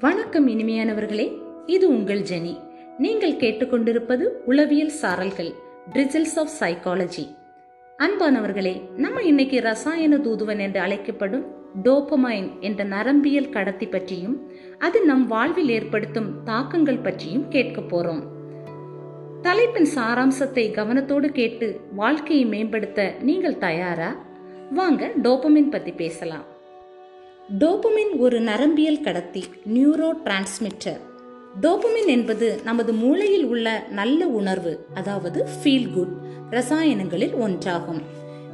வணக்கம் இனிமையானவர்களே இது உங்கள் ஜெனி. நீங்கள் கேட்டுக்கொண்டிருப்பது உளவியல் சாரல்கள் ட்ரிசில்ஸ் ஆஃப் சைக்காலஜி அன்பானவர்களே நம்ம இன்னைக்கு ரசாயன தூதுவன் என்று அழைக்கப்படும் டோபமைன் என்ற நரம்பியல் கடத்தி பற்றியும் அது நம் வாழ்வில் ஏற்படுத்தும் தாக்கங்கள் பற்றியும் கேட்க போறோம். தலைப்பின் சாராம்சத்தை கவனத்தோடு கேட்டு வாழ்க்கையை மேம்படுத்த நீங்கள் தயாரா? வாங்க டோபமின் பத்தி பேசலாம். டோபமின் ஒரு நரம்பியல் கடத்தி நியூரோ டிரான்ஸ்மிட்டர் டோபமின் என்பது நமது மூளையில் உள்ள நல்ல உணர்வு அதாவது ஃபீல் குட் ரசாயனங்களில் ஒன்றாகும்.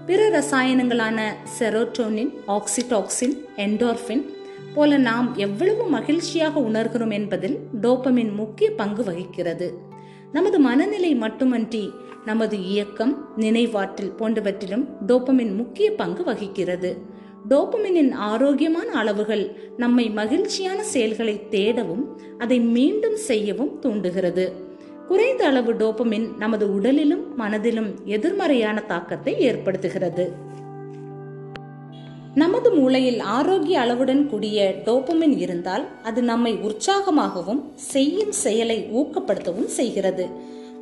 பிற ரசாயனங்களான செரோட்டோனின் ஆக்சிடாக்சின் என்டோர்ஃபின் போல நாம் எவ்வளவு மகிழ்ச்சியாக உணர்கிறோம் என்பதில் டோபமின் முக்கிய பங்கு வகிக்கிறது. நமது மனநிலை மட்டுமன்றி நமது இயக்கம் நினைவாற்றல் போன்றவற்றிலும் டோபமின் முக்கிய பங்கு வகிக்கிறது. டோபமினின் ஆரோக்கியமான அளவுகள் நம்மை மகிழ்ச்சியான செயல்களை தேடவும் அதை மீண்டும் செய்யவும் தூண்டுகிறது. குறைந்த அளவு டோபமின் நமது உடலிலும் மனதிலும் எதிர்மறையான தாக்கத்தை ஏற்படுத்துகிறது. நமது மூளையில் ஆரோக்கிய அளவுடன் கூடிய டோபமின் இருந்தால் அது நம்மை உற்சாகமாகவும் செய்யும் செயலை ஊக்கப்படுத்தவும் செய்கிறது.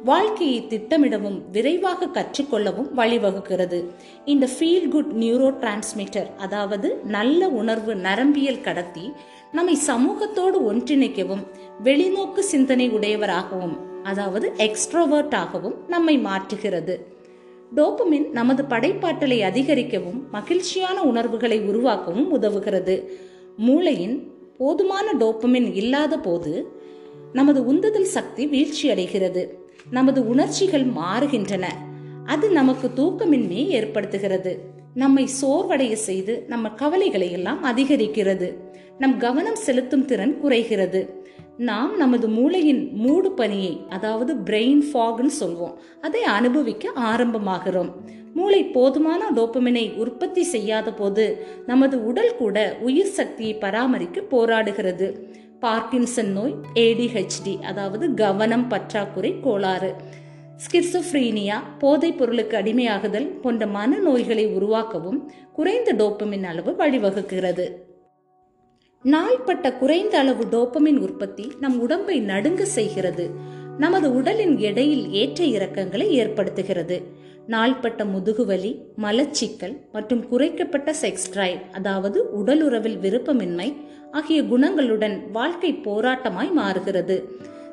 வாழ்க்கையை திட்டமிடவும் விரைவாக கற்றுக்கொள்ளவும் வழிவகுக்கிறது. இந்த ஃபீல் குட் நியூரோ டிரான்ஸ்மிட்டர் அதாவது நல்ல உணர்வு நரம்பியல் கடத்தி நம்மை சமூகத்தோடு ஒன்றிணைக்கவும் வெளிநோக்கு சிந்தனை உடையவராகவும் அதாவது எக்ஸ்ட்ரோவர்ட்டாகவும் நம்மை மாற்றுகிறது. டோபமின் நமது படைப்பாற்றலை அதிகரிக்கவும் மகிழ்ச்சியான உணர்வுகளை உருவாக்கவும் உதவுகிறது. மூளையின் போதுமான டோப்புமின் இல்லாத போது நமது உந்துதல் சக்தி வீழ்ச்சியடைகிறது. நமது உணர்ச்சிகள் மாறுகின்றன. அது நமக்கு தூக்கமின்மையை ஏற்படுத்துகிறது. நம்மை சோர்வடைய செய்து நம்ம கவலைகளை எல்லாம் அதிகரிக்கிறது. நம் கவனம் செலுத்தும் திறன் குறைகிறது. நாம் நமது மூளையின் மூடு பணியை அதாவது பிரெயின் ஃபாக்னு சொல்வோம் அதை அனுபவிக்க ஆரம்பமாகிறோம். மூளை போதுமான டோப்பமினை உற்பத்தி செய்யாத போது நமது உடல் கூட உயிர் சக்தியை பராமரிக்க போராடுகிறது. பார்க்கின்சன் நோய் ஏடிஹெச்டி அதாவது கவனம் பற்றாக்குறை கோளாறு. ஸ்கிர்சோஃப்ரீனியா போதைப் பொருளுக்கு அடிமையாகுதல் போன்ற மன நோய்களை உருவாக்கவும் குறைந்த டோப்பமின் அளவு வழிவகுக்கிறது. நாள்பட்ட குறைந்த அளவு டோப்பமின் உற்பத்தி நம் உடம்பை நடுங்க செய்கிறது. நமது உடலின் எடையில் ஏற்ற இறக்கங்களை ஏற்படுத்துகிறது. நாள்பட்ட முதுகுவலி மலச்சிக்கல் மற்றும் குறைக்கப்பட்ட செக்ஸ் டிரைவ் அதாவது உடல் உறவில் விருப்பமின்மை ஆகிய குணங்களுடன் வாழ்க்கை போராட்டமாய் மாறுகிறது.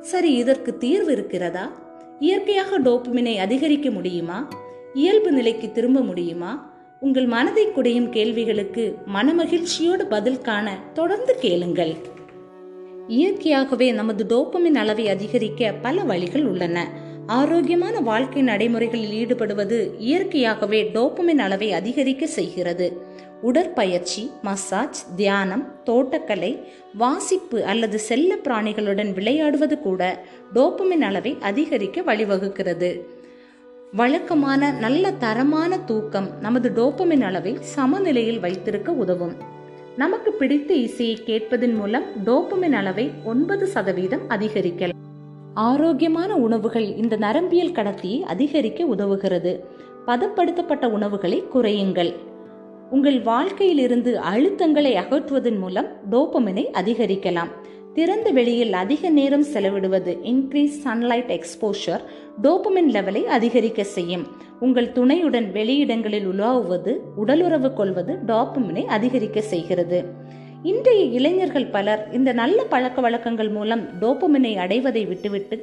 சரி இதற்கு தீர்வு இருக்கிறதா? இயற்கையாக டோப்புமினை அதிகரிக்க முடியுமா? இயல்பு நிலைக்கு திரும்ப முடியுமா? உங்கள் மனதை குடையும் கேள்விகளுக்கு மனமகிழ்ச்சியோடு பதில் காண தொடர்ந்து கேளுங்கள். இயற்கையாகவே நமது டோப்பமின் அளவை அதிகரிக்க பல வழிகள் உள்ளன. ஆரோக்கியமான வாழ்க்கை நடைமுறைகளில் ஈடுபடுவது இயற்கையாகவே டோப்புமின் அளவை அதிகரிக்க செய்கிறது. உடற்பயிற்சி மசாஜ் தியானம் தோட்டக்கலை வாசிப்பு அல்லது செல்ல பிராணிகளுடன் விளையாடுவது கூட டோப்புமின் அளவை அதிகரிக்க வழிவகுக்கிறது. வழக்கமான நல்ல தரமான தூக்கம் நமது டோப்புமின் அளவை சமநிலையில் வைத்திருக்க உதவும். நமக்கு பிடித்த இசையை கேட்பதன் மூலம் டோப்புமின் அளவை ஒன்பது சதவீதம் அதிகரிக்கலாம். ஆரோக்கியமான உணவுகள் இந்த நரம்பியல் கடத்தியை அதிகரிக்க உதவுகிறது. பதப்படுத்தப்பட்ட உணவுகளை குறையுங்கள். உங்கள் வாழ்க்கையிலிருந்து அழுத்தங்களை அகற்றுவதன் மூலம் டோப்பமினை அதிகரிக்கலாம். திறந்த வெளியில் அதிக நேரம் செலவிடுவது இன்க்ரீஸ் சன்லைட் எக்ஸ்போஷர் டோப்பமின் லெவலை அதிகரிக்க செய்யும். உங்கள் துணையுடன் வெளியிடங்களில் உலாவுவது உடலுறவு கொள்வது டோப்பமினை அதிகரிக்க செய்கிறது. இன்றைய இளைஞர்கள் பலர் இந்த நல்ல பழக்க வழக்கங்கள் மூலம் டோப்புமினை அடைவதை விட்டுவிட்டு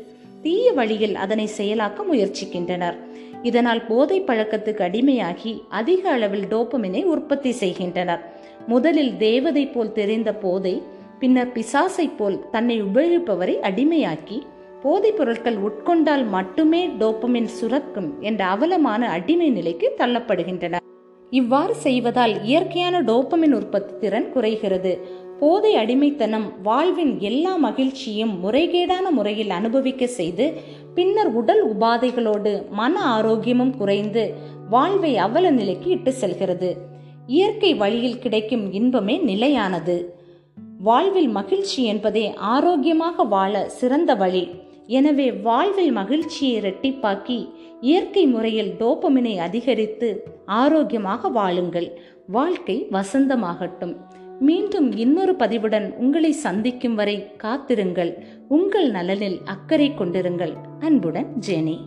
தீய வழியில் அதனை செயலாக்க முயற்சிக்கின்றனர். இதனால் போதை பழக்கத்துக்கு அடிமையாகி அதிக அளவில் டோப்பமினை உற்பத்தி செய்கின்றனர். முதலில் தேவதை போல் தெரிந்த போதை பின்னர் பிசாசை போல் தன்னை உபயோகிப்பவரை அடிமையாக்கி போதைப் பொருட்கள் உட்கொண்டால் மட்டுமே டோப்பமின் சுரக்கும் என்ற அவலமான அடிமை நிலைக்கு தள்ளப்படுகின்றனர் இவ்வாறு செய்வதால் இயற்கையான டோப்பமின் உற்பத்தி திறன் குறைகிறது. போதை அடிமைத்தனம் வாழ்வின் எல்லா மகிழ்ச்சியும் முறைகேடான முறையில் அனுபவிக்க செய்து பின்னர் உடல் உபாதைகளோடு மன ஆரோக்கியமும் குறைந்து வாழ்வை அவல நிலைக்கு இட்டு செல்கிறது. இயற்கை வழியில் கிடைக்கும் இன்பமே நிலையானது. வாழ்வில் மகிழ்ச்சி என்பதே ஆரோக்கியமாக வாழ சிறந்த வழி. எனவே வாழ்வில் மகிழ்ச்சியை இரட்டிப்பாக்கி இயற்கை முறையில் டோப்பமினை அதிகரித்து ஆரோக்கியமாக வாழுங்கள். வாழ்க்கை வசந்தமாகட்டும். மீண்டும் இன்னொரு பதிவுடன் உங்களை சந்திக்கும் வரை காத்திருங்கள். உங்கள் நலனில் அக்கறை கொண்டிருங்கள். அன்புடன் ஜெனி.